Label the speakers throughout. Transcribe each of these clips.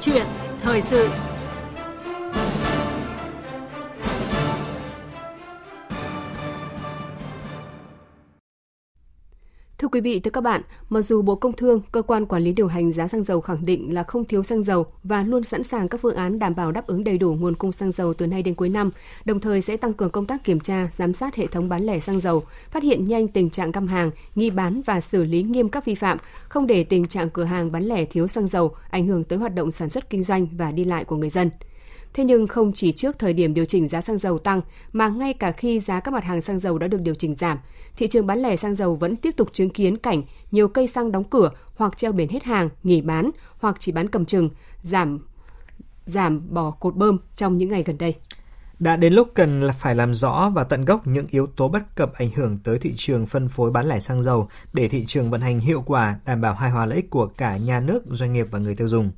Speaker 1: chuyện thời sự.
Speaker 2: Quý vị, thưa các bạn, mặc dù Bộ Công Thương, cơ quan quản lý điều hành giá xăng dầu khẳng định là không thiếu xăng dầu và luôn sẵn sàng các phương án đảm bảo đáp ứng đầy đủ nguồn cung xăng dầu từ nay đến cuối năm, đồng thời sẽ tăng cường công tác kiểm tra, giám sát hệ thống bán lẻ xăng dầu, phát hiện nhanh tình trạng găm hàng, nghi bán và xử lý nghiêm các vi phạm, không để tình trạng cửa hàng bán lẻ thiếu xăng dầu ảnh hưởng tới hoạt động sản xuất kinh doanh và đi lại của người dân. Thế nhưng không chỉ trước thời điểm điều chỉnh giá xăng dầu tăng mà ngay cả khi giá các mặt hàng xăng dầu đã được điều chỉnh giảm, thị trường bán lẻ xăng dầu vẫn tiếp tục chứng kiến cảnh nhiều cây xăng đóng cửa hoặc treo biển hết hàng, nghỉ bán hoặc chỉ bán cầm chừng, giảm giảm bỏ cột bơm trong những ngày gần đây.
Speaker 3: Đã đến lúc cần là phải làm rõ và tận gốc những yếu tố bất cập ảnh hưởng tới thị trường phân phối bán lẻ xăng dầu để thị trường vận hành hiệu quả, đảm bảo hài hòa lợi ích của cả nhà nước, doanh nghiệp và người tiêu dùng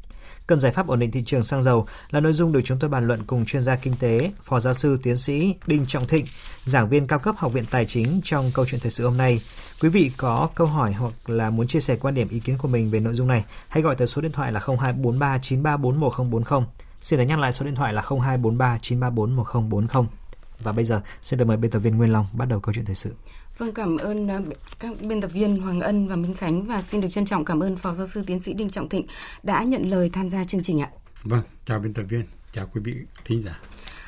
Speaker 3: cần giải pháp ổn định thị trường xăng dầu là nội dung được chúng tôi bàn luận cùng chuyên gia kinh tế, phó giáo sư tiến sĩ Đinh Trọng Thịnh, giảng viên cao cấp Học viện Tài chính trong câu chuyện thời sự hôm nay. Quý vị có câu hỏi hoặc là muốn chia sẻ quan điểm ý kiến của mình về nội dung này, hãy gọi tới số điện thoại là 0243 934 1040. Xin được nhắc lại số điện thoại là 0243 934 1040. Và bây giờ xin được mời biên tập viên Nguyên Long bắt đầu câu chuyện thời sự.
Speaker 4: Vâng, cảm ơn à, các biên tập viên Hoàng Ân và Minh Khánh và xin được trân trọng cảm ơn Phó Giáo sư Tiến sĩ Đinh Trọng Thịnh đã nhận lời tham gia chương trình ạ.
Speaker 5: Vâng, chào biên tập viên, chào quý vị thính giả.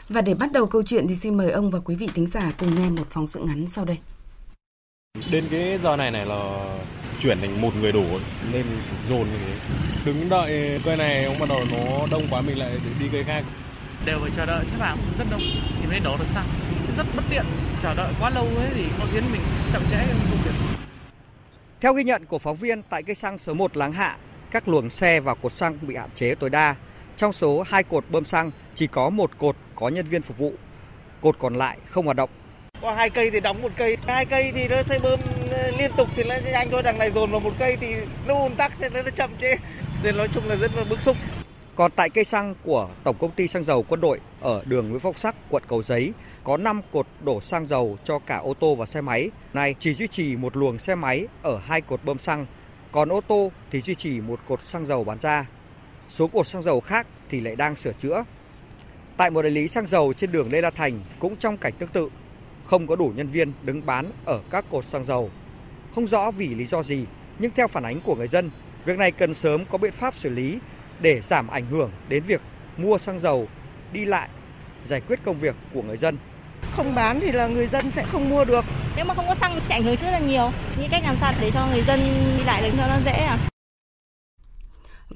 Speaker 4: Và để bắt đầu câu chuyện thì xin mời ông và quý vị thính giả cùng nghe một phóng sự ngắn sau đây.
Speaker 6: Đến cái giờ này này là chuyển thành một người đủ nên dồn như thế. Đứng đợi cây này ông bắt đầu nó đông quá mình lại đi cây khác.
Speaker 7: Đều phải chờ đợi xếp hàng rất đông thì mới đổ được xăng rất bất tiện chờ đợi quá lâu ấy thì nó khiến mình chậm trễ công việc
Speaker 8: theo ghi nhận của phóng viên tại cây xăng số 1 Láng Hạ, các luồng xe vào cột xăng bị hạn chế tối đa. Trong số hai cột bơm xăng chỉ có một cột có nhân viên phục vụ, cột còn lại không hoạt động.
Speaker 9: Có hai cây thì đóng một cây, hai cây thì nó sẽ bơm ờ, liên tục thì nó nhanh thôi, đằng này dồn vào một cây thì nó ùn tắc thì nó chậm trễ. Nên nói chung là rất là bức xúc.
Speaker 8: Còn tại cây xăng của Tổng công ty xăng dầu quân đội ở đường Nguyễn Phong Sắc, quận Cầu Giấy có 5 cột đổ xăng dầu cho cả ô tô và xe máy. nay chỉ duy trì một luồng xe máy ở hai cột bơm xăng, còn ô tô thì duy trì một cột xăng dầu bán ra. Số cột xăng dầu khác thì lại đang sửa chữa. Tại một đại lý xăng dầu trên đường Lê La Thành cũng trong cảnh tương tự, không có đủ nhân viên đứng bán ở các cột xăng dầu. Không rõ vì lý do gì, nhưng theo phản ánh của người dân, việc này cần sớm có biện pháp xử lý để giảm ảnh hưởng đến việc mua xăng dầu, đi lại, giải quyết công việc của người dân.
Speaker 10: Không bán thì là người dân sẽ không mua được.
Speaker 11: Nếu mà không có xăng sẽ ảnh hưởng rất là nhiều. Như cách làm sao để cho người dân đi lại được cho nó dễ à?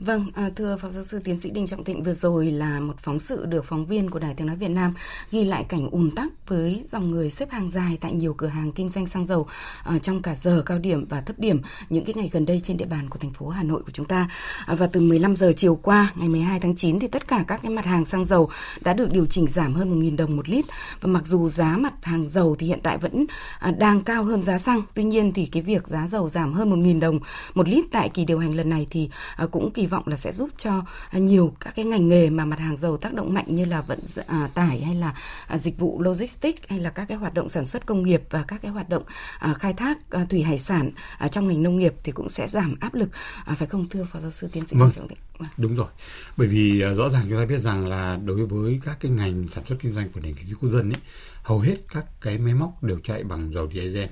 Speaker 4: Vâng, à, thưa Phó Giáo sư Tiến sĩ Đinh Trọng Thịnh vừa rồi là một phóng sự được phóng viên của Đài Tiếng Nói Việt Nam ghi lại cảnh ùn tắc với dòng người xếp hàng dài tại nhiều cửa hàng kinh doanh xăng dầu à, trong cả giờ cao điểm và thấp điểm những cái ngày gần đây trên địa bàn của thành phố Hà Nội của chúng ta. À, và từ 15 giờ chiều qua, ngày 12 tháng 9 thì tất cả các cái mặt hàng xăng dầu đã được điều chỉnh giảm hơn 1.000 đồng một lít. Và mặc dù giá mặt hàng dầu thì hiện tại vẫn à, đang cao hơn giá xăng, tuy nhiên thì cái việc giá dầu giảm hơn 1.000 đồng một lít tại kỳ điều hành lần này thì à, cũng kỳ vọng là sẽ giúp cho à, nhiều các cái ngành nghề mà mặt hàng dầu tác động mạnh như là vận à, tải hay là à, dịch vụ logistics hay là các cái hoạt động sản xuất công nghiệp và các cái hoạt động khai thác thủy hải sản trong ngành nông nghiệp thì cũng sẽ giảm áp lực phải không thưa phó giáo sư tiến sĩ
Speaker 5: vâng. Vâng. Đúng rồi. Bởi vì rõ ràng chúng ta biết rằng là đối với các cái ngành sản xuất kinh doanh của nền kinh tế quốc dân ấy, hầu hết các cái máy móc đều chạy bằng dầu diesel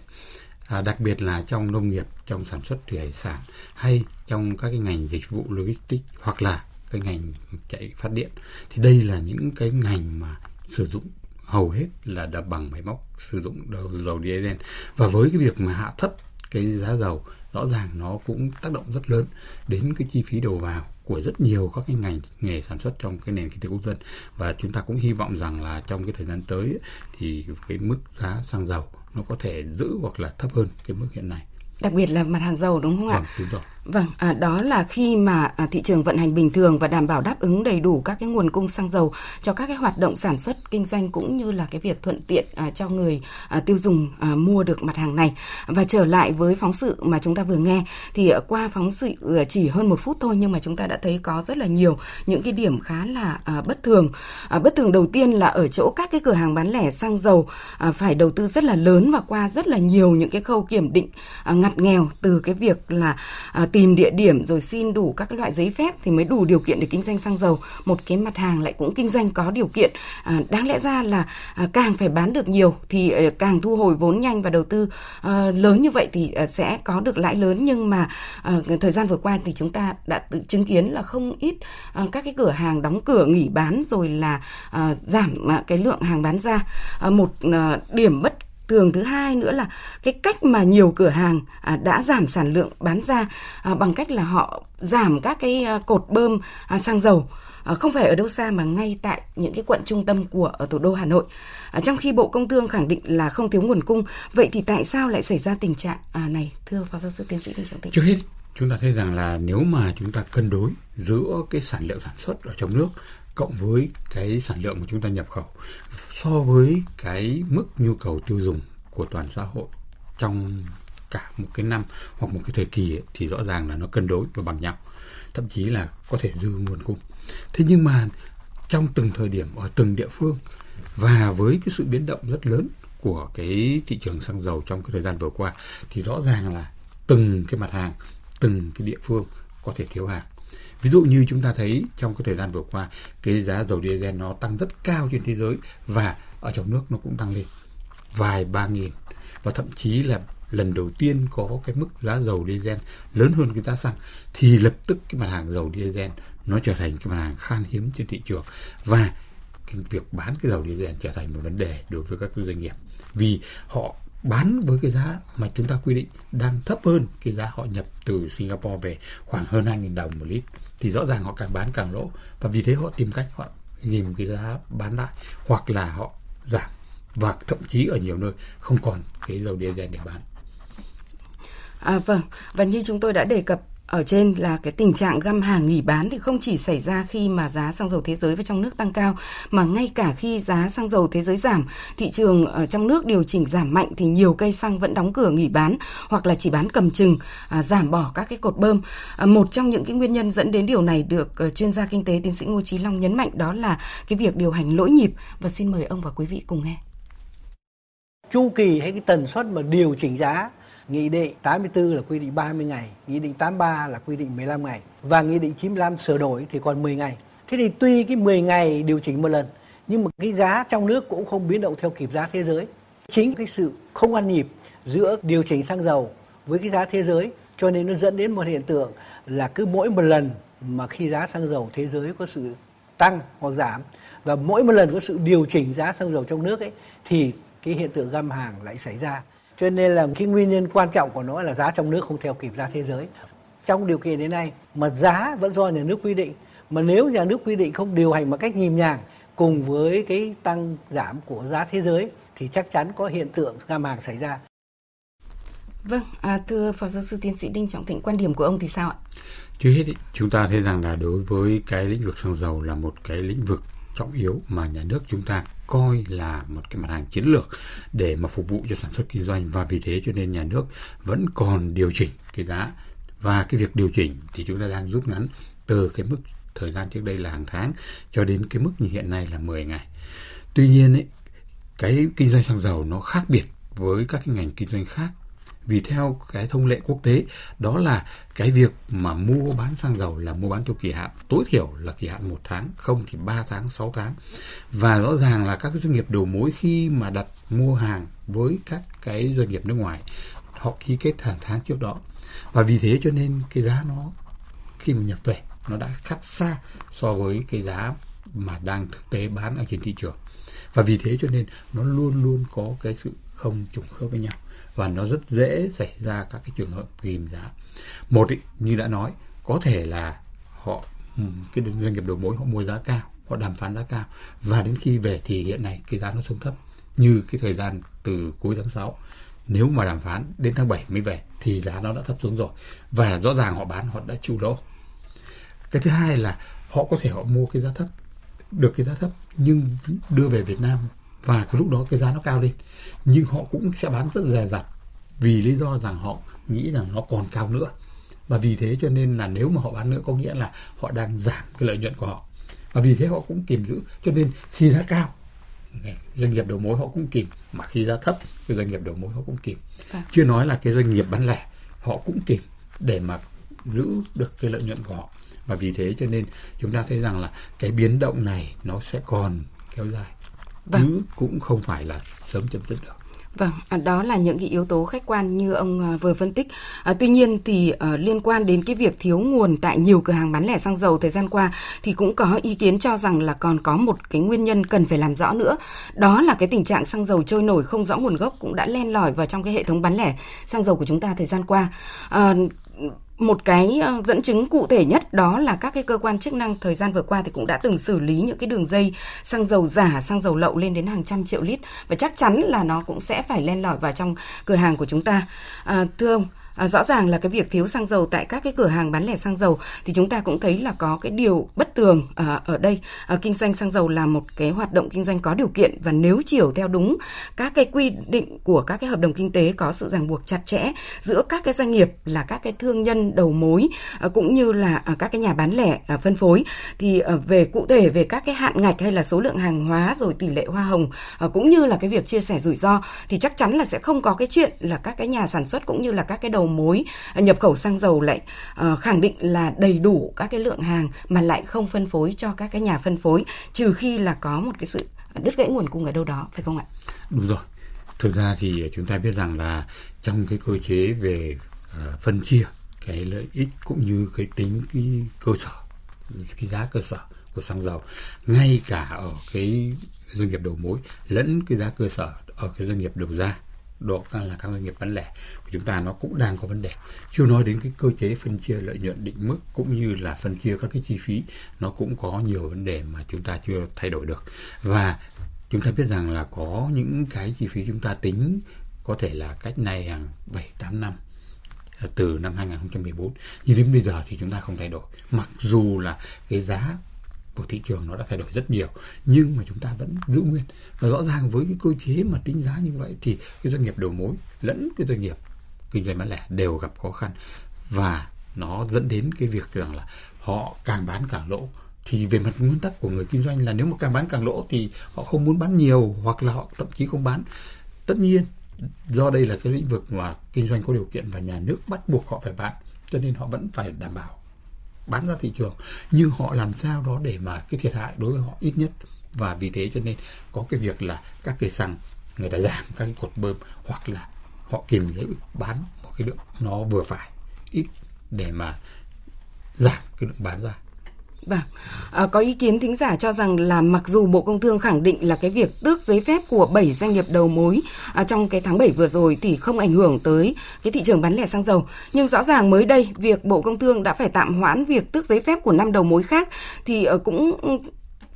Speaker 5: à, đặc biệt là trong nông nghiệp trong sản xuất thủy hải sản hay trong các cái ngành dịch vụ logistics hoặc là cái ngành chạy phát điện thì đây là những cái ngành mà sử dụng hầu hết là đập bằng máy móc sử dụng dầu, dầu diesel và với cái việc mà hạ thấp cái giá dầu rõ ràng nó cũng tác động rất lớn đến cái chi phí đầu vào của rất nhiều các cái ngành nghề sản xuất trong cái nền kinh tế quốc dân và chúng ta cũng hy vọng rằng là trong cái thời gian tới thì cái mức giá xăng dầu nó có thể giữ hoặc là thấp hơn cái mức hiện nay
Speaker 4: đặc biệt là mặt hàng dầu đúng không
Speaker 5: vâng,
Speaker 4: ạ?
Speaker 5: Đúng rồi.
Speaker 4: Vâng, à, đó là khi mà à, thị trường vận hành bình thường và đảm bảo đáp ứng đầy đủ các cái nguồn cung xăng dầu cho các cái hoạt động sản xuất kinh doanh cũng như là cái việc thuận tiện à, cho người à, tiêu dùng à, mua được mặt hàng này. Và trở lại với phóng sự mà chúng ta vừa nghe thì à, qua phóng sự à, chỉ hơn một phút thôi nhưng mà chúng ta đã thấy có rất là nhiều những cái điểm khá là à, bất thường. À, bất thường đầu tiên là ở chỗ các cái cửa hàng bán lẻ xăng dầu à, phải đầu tư rất là lớn và qua rất là nhiều những cái khâu kiểm định à, ngặt nghèo từ cái việc là à, tìm địa điểm rồi xin đủ các loại giấy phép thì mới đủ điều kiện để kinh doanh xăng dầu. Một cái mặt hàng lại cũng kinh doanh có điều kiện. À, đáng lẽ ra là à, càng phải bán được nhiều thì à, càng thu hồi vốn nhanh và đầu tư à, lớn như vậy thì à, sẽ có được lãi lớn. Nhưng mà à, thời gian vừa qua thì chúng ta đã tự chứng kiến là không ít à, các cái cửa hàng đóng cửa nghỉ bán rồi là à, giảm à, cái lượng hàng bán ra. À, một à, điểm bất thường thứ hai nữa là cái cách mà nhiều cửa hàng à, đã giảm sản lượng bán ra à, bằng cách là họ giảm các cái à, cột bơm xăng dầu không phải ở đâu xa mà ngay tại những cái quận trung tâm của ở thủ đô Hà Nội. À, trong khi Bộ Công Thương khẳng định là không thiếu nguồn cung, vậy thì tại sao lại xảy ra tình trạng à, này, thưa phó giáo sư tiến sĩ Đinh Trọng Tịnh?
Speaker 5: Trước hết chúng ta thấy rằng là nếu mà chúng ta cân đối giữa cái sản lượng sản xuất ở trong nước cộng với cái sản lượng mà chúng ta nhập khẩu so với cái mức nhu cầu tiêu dùng của toàn xã hội trong cả một cái năm hoặc một cái thời kỳ ấy, thì rõ ràng là nó cân đối và bằng nhau thậm chí là có thể dư nguồn cung. Thế nhưng mà trong từng thời điểm ở từng địa phương và với cái sự biến động rất lớn của cái thị trường xăng dầu trong cái thời gian vừa qua thì rõ ràng là từng cái mặt hàng từng cái địa phương có thể thiếu hàng ví dụ như chúng ta thấy trong cái thời gian vừa qua, cái giá dầu diesel nó tăng rất cao trên thế giới và ở trong nước nó cũng tăng lên vài ba nghìn. Và thậm chí là lần đầu tiên có cái mức giá dầu diesel lớn hơn cái giá xăng, thì lập tức cái mặt hàng dầu diesel nó trở thành cái mặt hàng khan hiếm trên thị trường. Và cái việc bán cái dầu diesel trở thành một vấn đề đối với các doanh nghiệp, vì họ bán với cái giá mà chúng ta quy định đang thấp hơn cái giá họ nhập từ Singapore về khoảng hơn 2.000 đồng một lít. Thì rõ ràng họ càng bán càng lỗ. Và vì thế họ tìm cách họ nhìn cái giá bán lại hoặc là họ giảm. Và thậm chí ở nhiều nơi không còn cái dầu diesel để bán.
Speaker 4: À, vâng, và như chúng tôi đã đề cập ở trên là cái tình trạng găm hàng nghỉ bán thì không chỉ xảy ra khi mà giá xăng dầu thế giới và trong nước tăng cao mà ngay cả khi giá xăng dầu thế giới giảm, thị trường ở trong nước điều chỉnh giảm mạnh thì nhiều cây xăng vẫn đóng cửa nghỉ bán hoặc là chỉ bán cầm chừng, à, giảm bỏ các cái cột bơm. À, một trong những cái nguyên nhân dẫn đến điều này được uh, chuyên gia kinh tế tiến sĩ Ngô Chí Long nhấn mạnh đó là cái việc điều hành lỗi nhịp và xin mời ông và quý vị cùng nghe.
Speaker 1: Chu kỳ hay cái tần suất mà điều chỉnh giá Nghị định 84 là quy định 30 ngày, Nghị định 83 là quy định 15 ngày và Nghị định 95 sửa đổi thì còn 10 ngày. Thế thì tuy cái 10 ngày điều chỉnh một lần nhưng mà cái giá trong nước cũng không biến động theo kịp giá thế giới. Chính cái sự không ăn nhịp giữa điều chỉnh xăng dầu với cái giá thế giới cho nên nó dẫn đến một hiện tượng là cứ mỗi một lần mà khi giá xăng dầu thế giới có sự tăng hoặc giảm và mỗi một lần có sự điều chỉnh giá xăng dầu trong nước ấy thì cái hiện tượng găm hàng lại xảy ra cho nên là cái nguyên nhân quan trọng của nó là giá trong nước không theo kịp giá thế giới trong điều kiện đến nay mà giá vẫn do nhà nước quy định mà nếu nhà nước quy định không điều hành một cách nhịp nhàng cùng với cái tăng giảm của giá thế giới thì chắc chắn có hiện tượng găm hàng xảy ra.
Speaker 4: Vâng, à, thưa Phó Giáo sư Tiến sĩ Đinh Trọng Thịnh, quan điểm của ông thì sao ạ?
Speaker 5: Trước hết, ý, chúng ta thấy rằng là đối với cái lĩnh vực xăng dầu là một cái lĩnh vực trọng yếu mà nhà nước chúng ta coi là một cái mặt hàng chiến lược để mà phục vụ cho sản xuất kinh doanh. Và vì thế cho nên nhà nước vẫn còn điều chỉnh cái giá. Và cái việc điều chỉnh thì chúng ta đang rút ngắn từ cái mức thời gian trước đây là hàng tháng cho đến cái mức như hiện nay là 10 ngày. Tuy nhiên ấy, cái kinh doanh xăng dầu nó khác biệt với các cái ngành kinh doanh khác vì theo cái thông lệ quốc tế, đó là cái việc mà mua bán xăng dầu là mua bán theo kỳ hạn. Tối thiểu là kỳ hạn một tháng, không thì 3 tháng 6 tháng. Và rõ ràng là các doanh nghiệp đầu mối khi mà đặt mua hàng với các cái doanh nghiệp nước ngoài, họ ký kết hàng tháng trước đó. Và vì thế cho nên cái giá nó, khi mà nhập về, nó đã khác xa so với cái giá mà đang thực tế bán ở trên thị trường. Và vì thế cho nên nó luôn luôn có cái sự không trùng khớp với nhau và nó rất dễ xảy ra các cái trường hợp ghim giá. Một ý, như đã nói có thể là họ cái doanh nghiệp đầu mối họ mua giá cao họ đàm phán giá cao. Và đến khi về thì hiện nay cái giá nó xuống thấp. Như cái thời gian từ cuối tháng 6 nếu mà đàm phán đến tháng 7 mới về thì giá nó đã thấp xuống rồi. Và rõ ràng họ bán họ đã chịu lỗ. Cái thứ hai là họ có thể họ mua cái giá thấp được cái giá thấp nhưng đưa về Việt Nam và cái lúc đó cái giá nó cao lên nhưng họ cũng sẽ bán rất dè dặt vì lý do rằng họ nghĩ rằng nó còn cao nữa. Và vì thế cho nên là nếu mà họ bán nữa có nghĩa là họ đang giảm cái lợi nhuận của họ. Và vì thế họ cũng kìm giữ. Cho nên khi giá cao doanh nghiệp đầu mối họ cũng kìm. Mà khi giá thấp cái doanh nghiệp đầu mối họ cũng kìm. À. chưa nói là cái doanh nghiệp bán lẻ họ cũng kìm để mà giữ được cái lợi nhuận của họ. Và vì thế cho nên chúng ta thấy rằng là cái biến động này nó sẽ còn kéo dài vâng. chứ cũng không phải là sớm chấm dứt được
Speaker 4: Vâng, à, đó là những cái yếu tố khách quan như ông à, vừa phân tích. À, tuy nhiên thì uh, liên quan đến cái việc thiếu nguồn tại nhiều cửa hàng bán lẻ xăng dầu thời gian qua thì cũng có ý kiến cho rằng là còn có một cái nguyên nhân cần phải làm rõ nữa. Đó là cái tình trạng xăng dầu trôi nổi không rõ nguồn gốc cũng đã len lỏi vào trong cái hệ thống bán lẻ xăng dầu của chúng ta thời gian qua. Uh, một cái ờ, dẫn chứng cụ thể nhất đó là các cái cơ quan chức năng thời gian vừa qua thì cũng đã từng xử lý những cái đường dây xăng dầu giả, xăng dầu lậu lên đến hàng trăm triệu lít và chắc chắn là nó cũng sẽ phải len lỏi vào trong cửa hàng của chúng ta. À, thưa ông, À, rõ ràng là cái việc thiếu xăng dầu tại các cái cửa hàng bán lẻ xăng dầu thì chúng ta cũng thấy là có cái điều bất tường à, ở đây. À, kinh doanh xăng dầu là một cái hoạt động kinh doanh có điều kiện và nếu chiều theo đúng các cái quy định của các cái hợp đồng kinh tế có sự ràng buộc chặt chẽ giữa các cái doanh nghiệp là các cái thương nhân đầu mối à, cũng như là à, các cái nhà bán lẻ à, phân phối thì à, về cụ thể về các cái hạn ngạch hay là số lượng hàng hóa rồi tỷ lệ hoa hồng à, cũng như là cái việc chia sẻ rủi ro thì chắc chắn là sẽ không có cái chuyện là các cái nhà sản xuất cũng như là các cái đầu đầu mối nhập khẩu xăng dầu lại uh, khẳng định là đầy đủ các cái lượng hàng mà lại không phân phối cho các cái nhà phân phối trừ khi là có một cái sự đứt gãy nguồn cung ở đâu đó phải không ạ?
Speaker 5: Đúng rồi. Thực ra thì chúng ta biết rằng là trong cái cơ chế về uh, phân chia cái lợi ích cũng như cái tính cái cơ sở cái giá cơ sở của xăng dầu ngay cả ở cái doanh nghiệp đầu mối lẫn cái giá cơ sở ở cái doanh nghiệp đầu ra đó là các doanh nghiệp bán lẻ. Của chúng ta nó cũng đang có vấn đề. Chưa nói đến cái cơ chế phân chia lợi nhuận định mức cũng như là phân chia các cái chi phí, nó cũng có nhiều vấn đề mà chúng ta chưa thay đổi được. Và chúng ta biết rằng là có những cái chi phí chúng ta tính có thể là cách này hàng 7 8 năm, từ năm 2014 nhưng đến bây giờ thì chúng ta không thay đổi. Mặc dù là cái giá của thị trường nó đã thay đổi rất nhiều, nhưng mà chúng ta vẫn giữ nguyên. Và rõ ràng với cái cơ chế mà tính giá như vậy thì cái doanh nghiệp đầu mối lẫn cái doanh nghiệp kinh doanh bán lẻ đều gặp khó khăn. Và nó dẫn đến cái việc rằng là họ càng bán càng lỗ. Thì về mặt nguyên tắc của người kinh doanh là nếu mà càng bán càng lỗ thì họ không muốn bán nhiều hoặc là họ thậm chí không bán. Tất nhiên, do đây là cái lĩnh vực mà kinh doanh có điều kiện và nhà nước bắt buộc họ phải bán, cho nên họ vẫn phải đảm bảo bán ra thị trường. Nhưng họ làm sao đó để mà cái thiệt hại đối với họ ít nhất. Và vì thế cho nên có cái việc là các cây xăng người ta giảm các cái cột bơm hoặc là họ kìm giữ bán một cái lượng nó vừa phải, ít để mà giảm cái lượng bán ra.
Speaker 4: Vâng, à, có ý kiến thính giả cho rằng là mặc dù Bộ Công Thương khẳng định là cái việc tước giấy phép của 7 doanh nghiệp đầu mối à, trong cái tháng 7 vừa rồi thì không ảnh hưởng tới cái thị trường bán lẻ xăng dầu, nhưng rõ ràng mới đây việc Bộ Công Thương đã phải tạm hoãn việc tước giấy phép của năm đầu mối khác thì ờ, cũng ừ,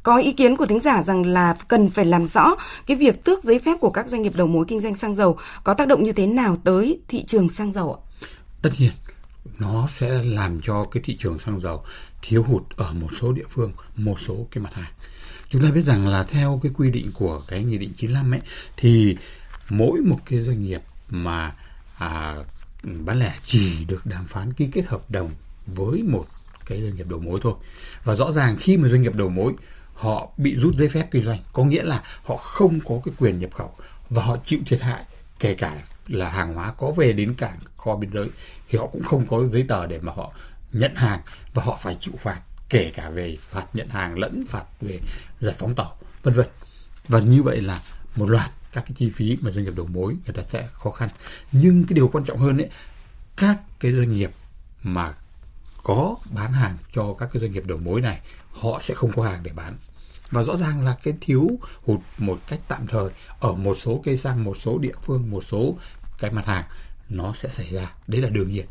Speaker 4: có ý kiến của thính giả rằng là cần phải làm rõ cái việc tước giấy phép của các doanh nghiệp đầu mối kinh doanh xăng dầu có tác động như thế nào tới thị trường xăng dầu ạ?
Speaker 5: Tất nhiên nó sẽ làm cho cái thị trường xăng dầu thiếu hụt ở một số địa phương, một số cái mặt hàng. Chúng ta biết rằng là theo cái quy định của cái nghị định 95 ấy thì mỗi một cái doanh nghiệp mà à, bán lẻ chỉ được đàm phán ký kết hợp đồng với một cái doanh nghiệp đầu mối thôi. Và rõ ràng khi mà doanh nghiệp đầu mối họ bị rút giấy phép kinh doanh có nghĩa là họ không có cái quyền nhập khẩu và họ chịu thiệt hại kể cả là hàng hóa có về đến cảng kho biên giới, thì họ cũng không có giấy tờ để mà họ nhận hàng và họ phải chịu phạt, kể cả về phạt nhận hàng lẫn phạt về giải phóng tàu, vân vân. Và như vậy là một loạt các cái chi phí mà doanh nghiệp đầu mối người ta sẽ khó khăn. Nhưng cái điều quan trọng hơn ấy, các cái doanh nghiệp mà có bán hàng cho các cái doanh nghiệp đầu mối này, họ sẽ không có hàng để bán. Và rõ ràng là cái thiếu hụt một cách tạm thời ở một số cây xăng một số địa phương, một số cái mặt hàng nó sẽ xảy ra. Đấy là đương nhiên.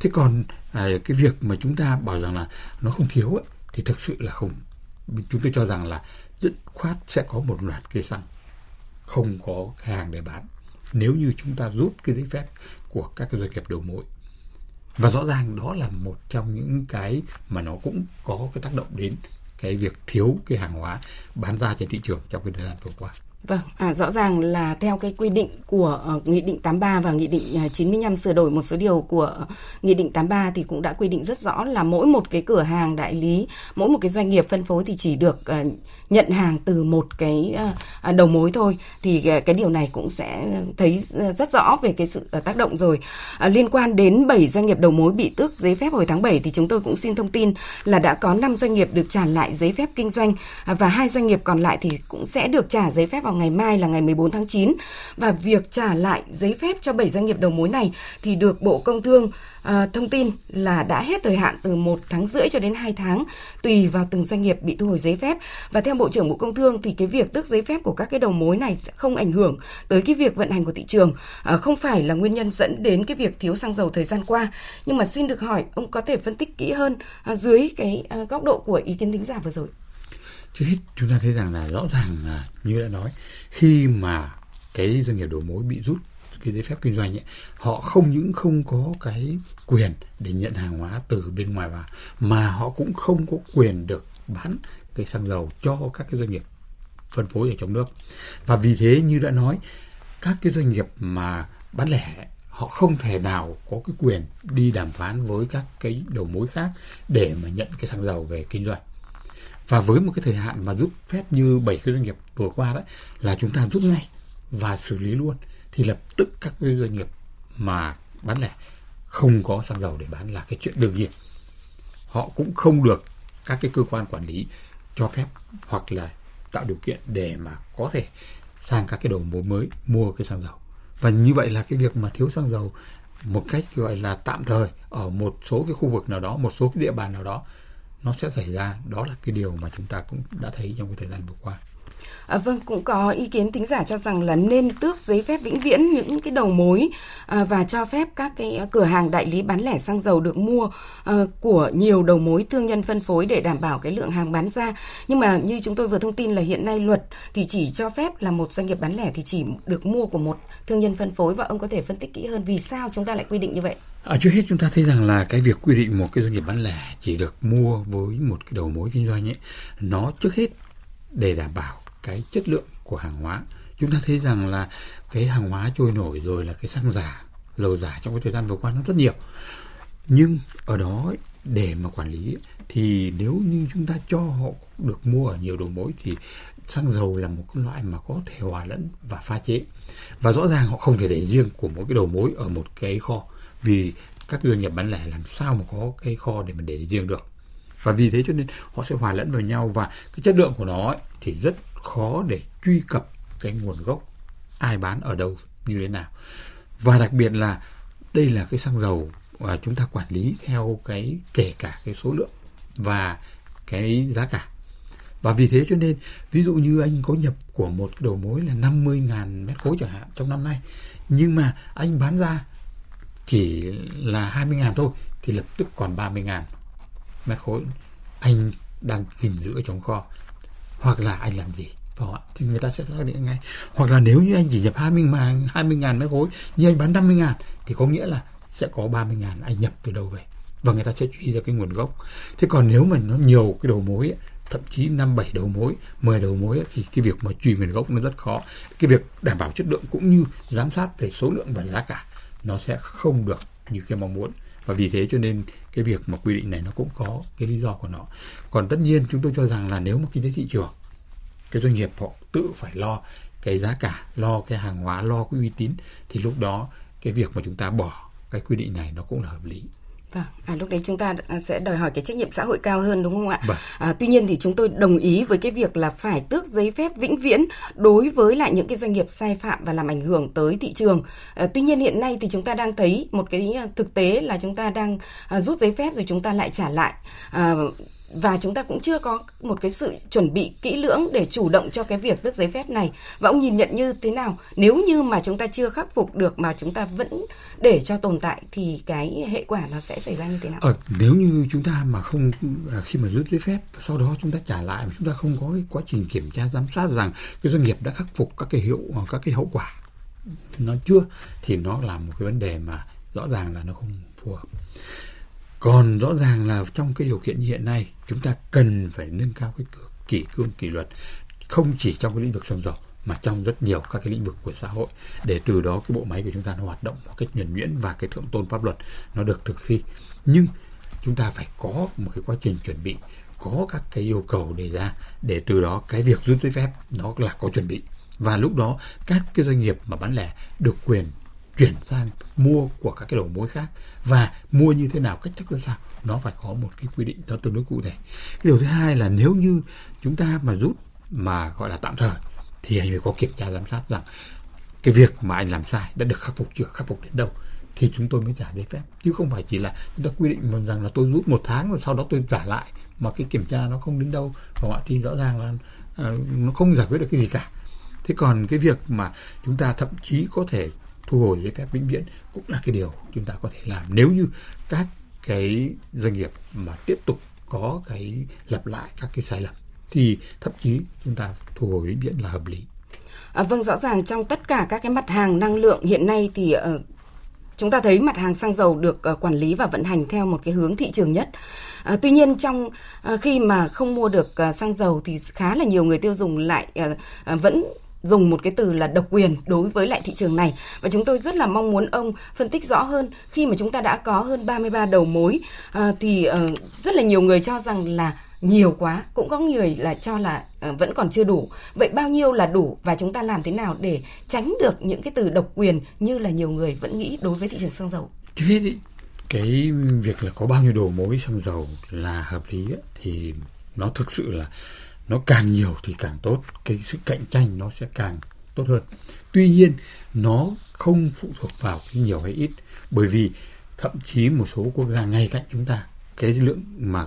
Speaker 5: Thế còn à, cái việc mà chúng ta bảo rằng là nó không thiếu ấy, thì thực sự là không. Chúng tôi cho rằng là dứt khoát sẽ có một loạt cây xăng không có hàng để bán. Nếu như chúng ta rút cái giấy phép của các doanh nghiệp đầu mối. Và rõ ràng đó là một trong những cái mà nó cũng có cái tác động đến cái việc thiếu cái hàng hóa bán ra trên thị trường trong cái thời gian vừa qua.
Speaker 4: Vâng, à, rõ ràng là theo cái quy định của uh, Nghị định 83 và Nghị định à, uh, 95 sửa đổi một số điều của uh, Nghị định 83 thì cũng đã quy định rất rõ là mỗi một cái cửa hàng đại lý, mỗi một cái doanh nghiệp phân phối thì chỉ được uh, nhận hàng từ một cái à, à, đầu mối thôi. Thì à, cái điều này cũng sẽ thấy rất rõ về cái sự tác động rồi. Liên quan đến 7 doanh nghiệp đầu mối bị tước giấy phép hồi tháng 7 thì chúng tôi cũng xin thông tin là đã có 5 doanh nghiệp được trả lại giấy phép kinh doanh và hai doanh nghiệp còn lại thì cũng sẽ được trả giấy phép vào ngày mai là ngày 14 tháng 9 và việc trả lại giấy phép cho 7 doanh nghiệp đầu mối này thì được Bộ Công Thương à, thông tin là đã hết thời hạn từ 1 tháng rưỡi cho đến 2 tháng tùy vào từng doanh nghiệp bị thu hồi giấy phép. Và theo Bộ trưởng Bộ Công Thương thì cái việc tước giấy phép của các cái đầu mối này sẽ không ảnh hưởng tới cái việc vận hành của thị trường. À, không phải là nguyên nhân dẫn đến cái việc thiếu xăng dầu thời gian qua. Nhưng mà xin được hỏi ông có thể phân tích kỹ hơn à, dưới cái à, góc độ của ý kiến thính giả vừa rồi?
Speaker 5: Trước hết chúng ta thấy rằng là rõ ràng là như đã nói khi mà cái doanh nghiệp đầu mối bị rút cái giấy phép kinh doanh ấy, họ không những không có cái quyền để nhận hàng hóa từ bên ngoài vào mà họ cũng không có quyền được bán cái xăng dầu cho các cái doanh nghiệp phân phối ở trong nước. Và vì thế như đã nói, các cái doanh nghiệp mà bán lẻ, họ không thể nào có cái quyền đi đàm phán với các cái đầu mối khác để mà nhận cái xăng dầu về kinh doanh. Và với một cái thời hạn mà rút phép như bảy cái doanh nghiệp vừa qua đấy, là chúng ta rút ngay và xử lý luôn, thì lập tức các cái doanh nghiệp mà bán lẻ không có xăng dầu để bán là cái chuyện đương nhiên. Họ cũng không được các cái cơ quan quản lý cho phép hoặc là tạo điều kiện để mà có thể sang các cái đầu mối mới, mua cái xăng dầu. Và như vậy là cái việc mà thiếu xăng dầu một cách, gọi là, tạm thời ở một số cái khu vực nào đó, một số cái địa bàn nào đó, nó sẽ xảy ra. Đó là cái điều mà chúng ta cũng đã thấy trong cái thời gian vừa qua.
Speaker 4: À, vâng, cũng có ý kiến thính giả cho rằng là nên tước giấy phép vĩnh viễn những cái đầu mối à, và cho phép các cái cửa hàng đại lý bán lẻ xăng dầu được mua à, của nhiều đầu mối thương nhân phân phối để đảm bảo cái lượng hàng bán ra. Nhưng mà như chúng tôi vừa thông tin là hiện nay luật thì chỉ cho phép là một doanh nghiệp bán lẻ thì chỉ được mua của một thương nhân phân phối và ông có thể phân tích kỹ hơn vì sao chúng ta lại quy định như vậy?
Speaker 5: À, trước hết chúng ta thấy rằng là cái việc quy định một cái doanh nghiệp bán lẻ chỉ được mua với một cái đầu mối kinh doanh ấy, nó trước hết để đảm bảo cái chất lượng của hàng hóa. Chúng ta thấy rằng là cái hàng hóa trôi nổi rồi là cái xăng giả dầu giả trong cái thời gian vừa qua nó rất nhiều. Nhưng ở đó để mà quản lý thì nếu như chúng ta cho họ được mua ở nhiều đầu mối thì xăng dầu là một cái loại mà có thể hòa lẫn và pha chế. Và rõ ràng họ không thể để riêng của mỗi cái đầu mối ở một cái kho vì các doanh nghiệp bán lẻ làm sao mà có cái kho để mà để riêng được và vì thế cho nên họ sẽ hòa lẫn vào nhau và cái chất lượng của nó ấy, thì rất khó để truy cập cái nguồn gốc ai bán ở đâu như thế nào. Và đặc biệt là đây là cái xăng dầu và chúng ta quản lý theo cái kể cả cái số lượng và cái giá cả. Và vì thế cho nên ví dụ như anh có nhập của một cái đầu mối là 50.000 mét khối chẳng hạn trong năm nay nhưng mà anh bán ra chỉ là 20.000 thôi thì lập tức còn 30.000 mét khối anh đang gìn giữ ở trong kho. Hoặc là anh làm gì? Đó thì người ta sẽ xác định ngay. Hoặc là nếu như anh chỉ nhập 20 ngàn 20 ngàn mét khối nhưng anh bán 50 ngàn thì có nghĩa là sẽ có 30 ngàn anh nhập từ đâu về. Và người ta sẽ truy ra cái nguồn gốc. Thế còn nếu mà nó nhiều cái đầu mối ấy, thậm chí năm bảy đầu mối 10 đầu mối ấy, thì cái việc mà truy nguồn gốc nó rất khó. Cái việc đảm bảo chất lượng cũng như giám sát về số lượng và giá cả nó sẽ không được như cái mong muốn và vì thế cho nên cái việc mà quy định này nó cũng có cái lý do của nó. Còn tất nhiên chúng tôi cho rằng là nếu mà kinh tế thị trường, cái doanh nghiệp họ tự phải lo cái giá cả, lo cái hàng hóa, lo cái uy tín, thì lúc đó cái việc mà chúng ta bỏ cái quy định này nó cũng là hợp lý.
Speaker 4: Vâng, à, lúc đấy chúng ta sẽ đòi hỏi cái trách nhiệm xã hội cao hơn đúng không ạ? Vâng. À, tuy nhiên thì chúng tôi đồng ý với cái việc là phải tước giấy phép vĩnh viễn đối với lại những cái doanh nghiệp sai phạm và làm ảnh hưởng tới thị trường. À, tuy nhiên hiện nay thì chúng ta đang thấy một cái thực tế là chúng ta đang à, rút giấy phép rồi chúng ta lại trả lại. À, và chúng ta cũng chưa có một cái sự chuẩn bị kỹ lưỡng để chủ động cho cái việc tước giấy phép này. Và ông nhìn nhận như thế nào? Nếu như mà chúng ta chưa khắc phục được mà chúng ta vẫn để cho tồn tại thì cái hệ quả nó sẽ xảy ra như thế nào?
Speaker 5: Ờ, nếu như chúng ta mà không à, khi mà rút giấy phép sau đó chúng ta trả lại mà chúng ta không có cái quá trình kiểm tra giám sát rằng cái doanh nghiệp đã khắc phục các cái hiệu à, các cái hậu quả nó chưa thì nó là một cái vấn đề mà rõ ràng là nó không phù hợp còn rõ ràng là trong cái điều kiện như hiện nay, chúng ta cần phải nâng cao cái kỷ cương, kỷ luật, không chỉ trong cái lĩnh vực xăng dầu, mà trong rất nhiều các cái lĩnh vực của xã hội, để từ đó cái bộ máy của chúng ta nó hoạt động một cách nhuần nhuyễn và cái thượng tôn pháp luật nó được thực thi. Nhưng chúng ta phải có một cái quá trình chuẩn bị, có các cái yêu cầu đề ra để từ đó cái việc rút giấy phép nó là có chuẩn bị. Và lúc đó các cái doanh nghiệp mà bán lẻ được quyền chuyển sang mua của các cái đầu mối khác. Và mua như thế nào, cách thức ra sao, nó phải có một cái quy định nó tương đối cụ thể. Cái điều thứ hai là nếu như chúng ta mà rút mà, gọi là, tạm thời, thì anh phải có kiểm tra giám sát rằng cái việc mà anh làm sai đã được khắc phục chưa, khắc phục đến đâu, thì chúng tôi mới trả giấy phép. Chứ không phải chỉ là chúng ta quy định rằng là tôi rút một tháng rồi sau đó tôi trả lại, mà cái kiểm tra nó không đến đâu. Và họ thì rõ ràng là à, nó không giải quyết được cái gì cả. Thế còn cái việc mà chúng ta thậm chí có thể thu hồi giấy phép vĩnh viễn cũng là cái điều chúng ta có thể làm nếu như các cái doanh nghiệp mà tiếp tục có cái lặp lại các cái sai lầm thì thậm chí chúng ta thu hồi vĩnh viễn là hợp lý.
Speaker 4: À, vâng rõ ràng trong tất cả các cái mặt hàng năng lượng hiện nay thì uh, chúng ta thấy mặt hàng xăng dầu được uh, quản lý và vận hành theo một cái hướng thị trường nhất. À, tuy nhiên trong à, khi mà không mua được à, xăng dầu thì khá là nhiều người tiêu dùng lại à, à, vẫn dùng một cái từ là độc quyền đối với lại thị trường này. Và chúng tôi rất là mong muốn ông phân tích rõ hơn. Khi mà chúng ta đã có hơn 33 đầu mối à, thì uh, rất là nhiều người cho rằng là nhiều quá cũng có người là cho là uh, vẫn còn chưa đủ. Vậy bao nhiêu là đủ và chúng ta làm thế nào để tránh được những cái từ độc quyền như là nhiều người vẫn nghĩ đối với thị trường xăng dầu?
Speaker 5: Thế thì cái việc là có bao nhiêu đầu mối xăng dầu là hợp lý ấy, thì nó thực sự là nó càng nhiều thì càng tốt. Cái sự cạnh tranh nó sẽ càng tốt hơn. Tuy nhiên, nó không phụ thuộc vào cái nhiều hay ít. Bởi vì thậm chí một số quốc gia ngay cạnh chúng ta, cái lượng mà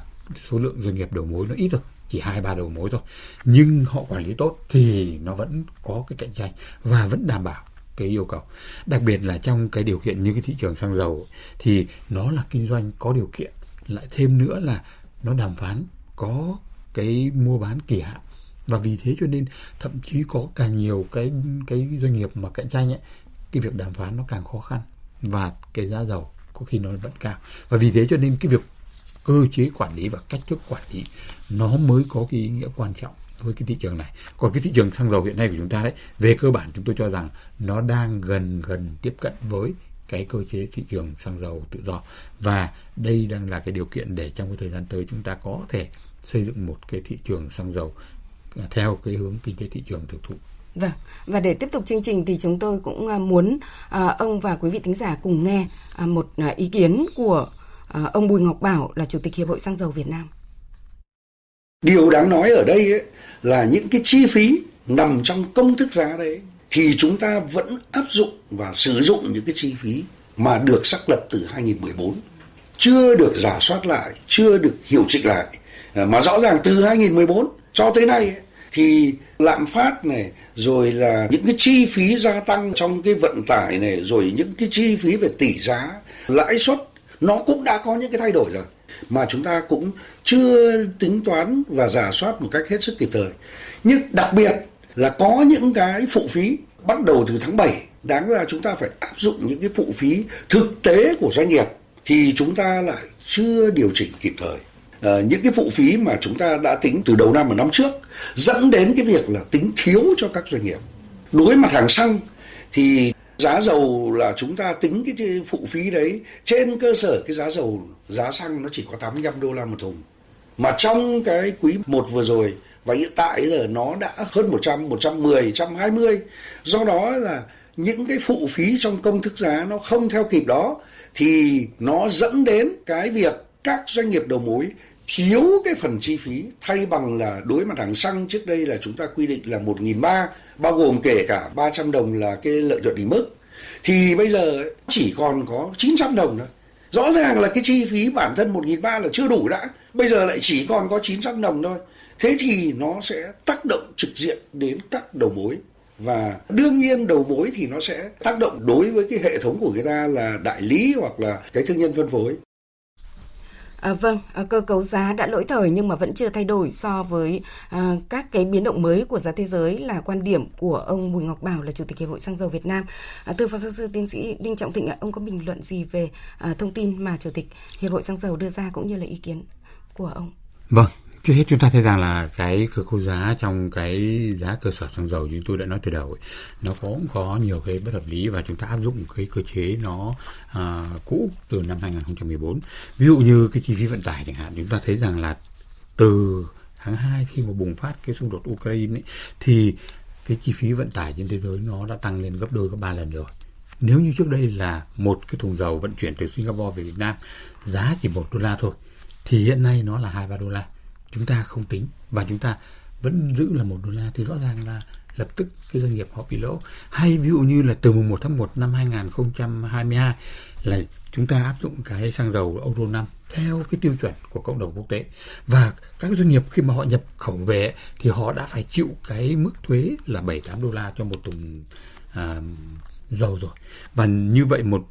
Speaker 5: số lượng doanh nghiệp đầu mối nó ít rồi chỉ hai, ba đầu mối thôi. Nhưng họ quản lý tốt thì nó vẫn có cái cạnh tranh và vẫn đảm bảo cái yêu cầu. Đặc biệt là trong cái điều kiện như cái thị trường xăng dầu thì nó là kinh doanh có điều kiện. Lại thêm nữa là nó đàm phán có cái mua bán kỳ hạn. Và vì thế cho nên thậm chí có càng nhiều cái cái doanh nghiệp mà cạnh tranh ấy, cái việc đàm phán nó càng khó khăn và cái giá dầu có khi nó vẫn cao. Và vì thế cho nên cái việc cơ chế quản lý và cách thức quản lý nó mới có cái ý nghĩa quan trọng với cái thị trường này. Còn cái thị trường xăng dầu hiện nay của chúng ta đấy về cơ bản chúng tôi cho rằng nó đang gần gần tiếp cận với cái cơ chế thị trường xăng dầu tự do. Và đây đang là cái điều kiện để trong cái thời gian tới chúng ta có thể xây dựng một cái thị trường xăng dầu theo cái hướng kinh tế thị trường thực thụ.
Speaker 4: Vâng, và để tiếp tục chương trình thì chúng tôi cũng à, muốn à, ông và quý vị thính giả cùng nghe à, một à, ý kiến của à, ông Bùi Ngọc Bảo là Chủ tịch Hiệp hội Xăng dầu Việt Nam.
Speaker 12: Điều đáng nói ở đây ấy, là những cái chi phí nằm trong công thức giá đấy thì chúng ta vẫn áp dụng và sử dụng những cái chi phí mà được xác lập từ 2014 chưa được giả soát lại, chưa được hiệu chỉnh lại. Ờ, mà rõ ràng từ 2014 cho tới nay thì lạm phát này rồi là những cái chi phí gia tăng trong cái vận tải này rồi những cái chi phí về tỷ giá lãi suất nó cũng đã có những cái thay đổi rồi. Mà chúng ta cũng chưa tính toán và giả soát một cách hết sức kịp thời. Nhưng đặc biệt là có những cái phụ phí bắt đầu từ tháng 7 đáng ra chúng ta phải áp dụng những cái phụ phí thực tế của doanh nghiệp thì chúng ta lại chưa điều chỉnh kịp thời. À, những cái phụ phí mà chúng ta đã tính từ đầu năm ở năm trước dẫn đến cái việc là tính thiếu cho các doanh nghiệp. Đối với mặt hàng xăng thì giá dầu là chúng ta tính cái phụ phí đấy. Trên cơ sở cái giá dầu giá xăng nó chỉ có 85 đô la một thùng. Mà trong cái quý một vừa rồi và hiện tại giờ nó đã hơn 100, 110, 120 do đó là những cái phụ phí trong công thức giá nó không theo kịp đó, thì nó dẫn đến cái việc các doanh nghiệp đầu mối thiếu cái phần chi phí, thay bằng là đối mặt hàng xăng. Trước đây là chúng ta quy định là 1.300 bao gồm kể cả 300 đồng là cái lợi nhuận đỉnh mức. Thì bây giờ chỉ còn có 900 đồng thôi. Rõ ràng là cái chi phí bản thân 1.300 là chưa đủ đã, bây giờ lại chỉ còn có 900 đồng thôi. Thế thì nó sẽ tác động trực diện đến các đầu mối và đương nhiên đầu mối thì nó sẽ tác động đối với cái hệ thống của người ta là đại lý hoặc là cái thương nhân phân phối
Speaker 4: À, vâng, à, cơ cấu giá đã lỗi thời nhưng mà vẫn chưa thay đổi so với à, các cái biến động mới của giá thế giới là quan điểm của ông Bùi Ngọc Bảo là Chủ tịch Hiệp hội Xăng dầu Việt Nam. À, thưa Phó giáo sư tiến sĩ Đinh Trọng Thịnh, ông có bình luận gì về à, thông tin mà Chủ tịch Hiệp hội Xăng dầu đưa ra cũng như là ý kiến của ông?
Speaker 5: Vâng, Trước hết chúng ta thấy rằng là cái cơ cấu giá trong cái giá cơ sở xăng dầu như tôi đã nói từ đầu ấy, nó cũng có nhiều cái bất hợp lý và chúng ta áp dụng cái cơ chế nó à, cũ từ năm 2014. Ví dụ như cái chi phí vận tải chẳng hạn chúng ta thấy rằng là từ tháng 2 khi mà bùng phát cái xung đột Ukraine ấy, thì cái chi phí vận tải trên thế giới nó đã tăng lên gấp đôi gấp ba lần rồi. Nếu như trước đây là một cái thùng dầu vận chuyển từ Singapore về Việt Nam giá chỉ một đô la thôi thì hiện nay nó là hai ba đô la chúng ta không tính và chúng ta vẫn giữ là một đô la thì rõ ràng là lập tức cái doanh nghiệp họ bị lỗ. Hay ví dụ như là từ mùng 1 tháng 1 năm 2022 là chúng ta áp dụng cái xăng dầu Euro 5 theo cái tiêu chuẩn của cộng đồng quốc tế. Và các doanh nghiệp khi mà họ nhập khẩu về thì họ đã phải chịu cái mức thuế là 7 8 đô la cho một thùng à, dầu rồi. Và như vậy một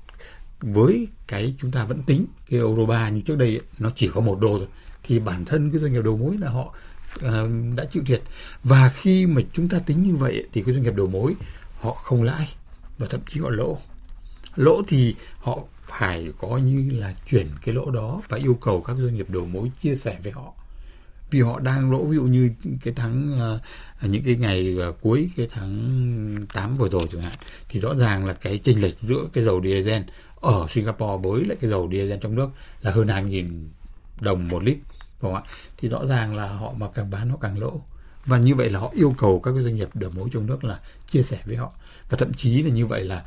Speaker 5: với cái chúng ta vẫn tính cái euro 3 như trước đây ấy, nó chỉ có một đô thôi thì bản thân cái doanh nghiệp đầu mối là họ uh, đã chịu thiệt. Và khi mà chúng ta tính như vậy thì cái doanh nghiệp đầu mối họ không lãi và thậm chí họ lỗ. Lỗ thì họ phải có như là chuyển cái lỗ đó và yêu cầu các doanh nghiệp đầu mối chia sẻ với họ. Vì họ đang lỗ ví dụ như cái tháng uh, những cái ngày uh, cuối cái tháng 8 vừa rồi chẳng hạn thì rõ ràng là cái chênh lệch giữa cái dầu diesel ở Singapore với lại cái dầu diesel trong nước là hơn 2.000 đồng một lít không ạ. Thì rõ ràng là họ mà càng bán họ càng lỗ. Và như vậy là họ yêu cầu các cái doanh nghiệp đầu mối trong nước là chia sẻ với họ. Và thậm chí là như vậy là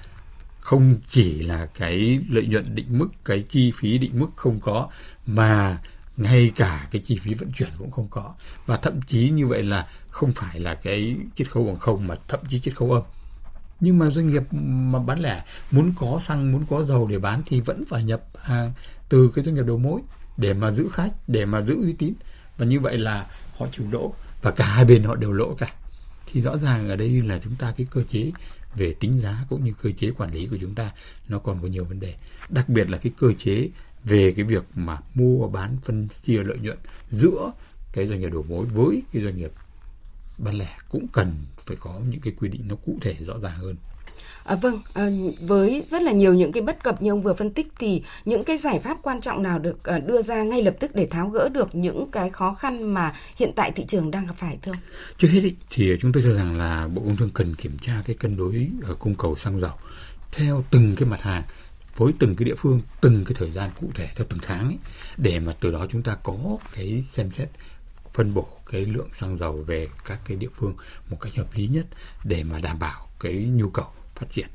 Speaker 5: không chỉ là cái lợi nhuận định mức, cái chi phí định mức không có, mà ngay cả cái chi phí vận chuyển cũng không có. Và thậm chí như vậy là không phải là cái chiết khấu bằng không, mà thậm chí chiết khấu âm. Nhưng mà doanh nghiệp mà bán lẻ, muốn có xăng, muốn có dầu để bán thì vẫn phải nhập hàng từ cái doanh nghiệp đầu mối để mà giữ khách, để mà giữ uy tín. Và như vậy là họ chịu lỗ và cả hai bên họ đều lỗ cả. Thì rõ ràng ở đây là chúng ta cái cơ chế về tính giá cũng như cơ chế quản lý của chúng ta, nó còn có nhiều vấn đề. Đặc biệt là cái cơ chế về cái việc mà mua, bán, phân, chia lợi nhuận giữa cái doanh nghiệp đầu mối với cái doanh nghiệp bán lẻ cũng cần phải có những cái quy định nó cụ thể, rõ ràng hơn.
Speaker 4: À, vâng, à, với rất là nhiều những cái bất cập như ông vừa phân tích thì những cái giải pháp quan trọng nào được à, đưa ra ngay lập tức để tháo gỡ được những cái khó khăn mà hiện tại thị trường đang gặp phải thưa ông?
Speaker 5: Trước hết ý, thì chúng tôi cho rằng là Bộ Công Thương cần kiểm tra cái cân đối ở cung cầu xăng dầu theo từng cái mặt hàng với từng cái địa phương, từng cái thời gian cụ thể theo từng tháng ấy, để mà từ đó chúng ta có cái xem xét phân bổ cái lượng xăng dầu về các cái địa phương một cách hợp lý nhất để mà đảm bảo cái nhu cầu phát triển.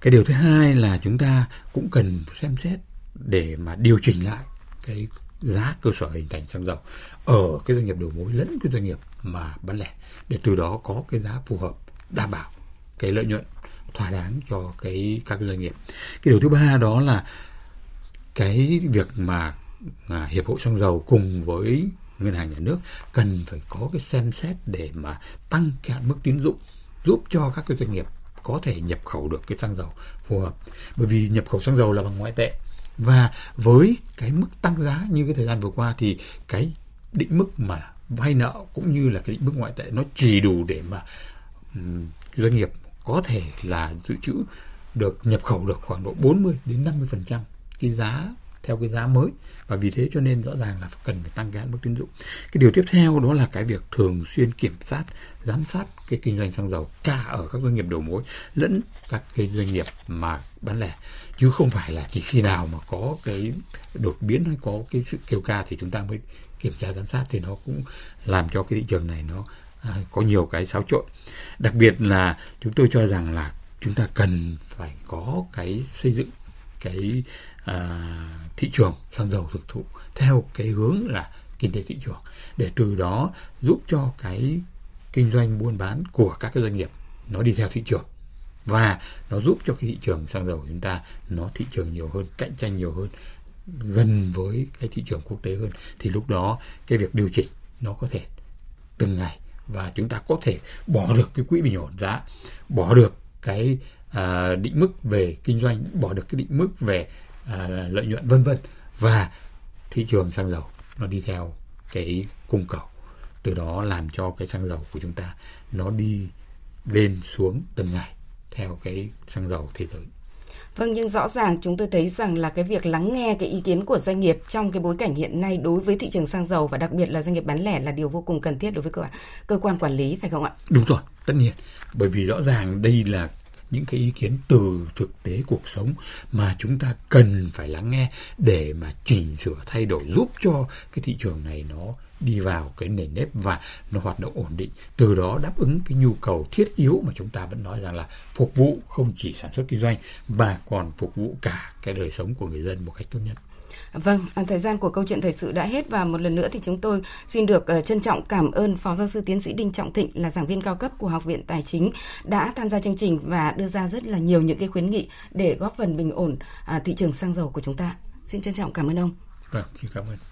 Speaker 5: Cái điều thứ hai là chúng ta cũng cần xem xét để mà điều chỉnh lại cái giá cơ sở hình thành xăng dầu ở cái doanh nghiệp đầu mối lẫn cái doanh nghiệp mà bán lẻ để từ đó có cái giá phù hợp đảm bảo cái lợi nhuận thỏa đáng cho cái các cái doanh nghiệp. Cái điều thứ ba đó là cái việc mà à, hiệp hội xăng dầu cùng với ngân hàng nhà nước cần phải có cái xem xét để mà tăng cái hạn mức tín dụng giúp cho các cái doanh nghiệp có thể nhập khẩu được cái xăng dầu phù hợp. Bởi vì nhập khẩu xăng dầu là bằng ngoại tệ. Và với cái mức tăng giá như cái thời gian vừa qua thì cái định mức mà vay nợ cũng như là cái định mức ngoại tệ nó chỉ đủ để mà um, doanh nghiệp có thể là dự trữ được nhập khẩu được khoảng độ 40 đến 50 phần trăm cái giá theo cái giá mới. Và vì thế cho nên rõ ràng là cần phải tăng cái hạn mức tín dụng. Cái điều tiếp theo đó là cái việc thường xuyên kiểm soát giám sát cái kinh doanh xăng dầu cả ở các doanh nghiệp đầu mối lẫn các cái doanh nghiệp mà bán lẻ. Chứ không phải là chỉ khi nào mà có cái đột biến hay có cái sự kêu ca thì chúng ta mới kiểm tra giám sát thì nó cũng làm cho cái thị trường này nó à, có nhiều cái xáo trộn. Đặc biệt là chúng tôi cho rằng là chúng ta cần phải có cái xây dựng cái à, thị trường xăng dầu thực thụ theo cái hướng là kinh tế thị trường để từ đó giúp cho cái kinh doanh buôn bán của các cái doanh nghiệp nó đi theo thị trường. Và nó giúp cho cái thị trường xăng dầu của chúng ta nó thị trường nhiều hơn cạnh tranh nhiều hơn gần với cái thị trường quốc tế hơn. Thì lúc đó cái việc điều chỉnh nó có thể từng ngày và chúng ta có thể bỏ được cái quỹ bình ổn giá bỏ được cái à, định mức về kinh doanh bỏ được cái định mức về à, lợi nhuận vân vân và thị trường xăng dầu nó đi theo cái cung cầu từ đó làm cho cái xăng dầu của chúng ta nó đi lên xuống từng ngày theo cái xăng dầu thế giới
Speaker 4: Vâng, nhưng rõ ràng chúng tôi thấy rằng là cái việc lắng nghe cái ý kiến của doanh nghiệp trong cái bối cảnh hiện nay đối với thị trường xăng dầu và đặc biệt là doanh nghiệp bán lẻ là điều vô cùng cần thiết đối với cơ, cơ quan quản lý phải không ạ?
Speaker 5: Đúng rồi, tất nhiên. Bởi vì rõ ràng đây là những cái ý kiến từ thực tế cuộc sống mà chúng ta cần phải lắng nghe để mà chỉnh sửa, thay đổi, giúp cho cái thị trường này nó đi vào cái nền nếp và nó hoạt động ổn định. Từ đó đáp ứng cái nhu cầu thiết yếu mà chúng ta vẫn nói rằng là phục vụ không chỉ sản xuất kinh doanh mà còn phục vụ cả cái đời sống của người dân một cách tốt nhất.
Speaker 4: Vâng, à, thời gian của câu chuyện thời sự đã hết và một lần nữa thì chúng tôi xin được ờ, trân trọng cảm ơn Phó Giáo sư Tiến sĩ Đinh Trọng Thịnh là giảng viên cao cấp của Học viện Tài chính đã tham gia chương trình và đưa ra rất là nhiều những cái khuyến nghị để góp phần bình ổn à, thị trường xăng dầu của chúng ta. Xin trân trọng cảm ơn ông.
Speaker 5: Vâng, xin cảm ơn.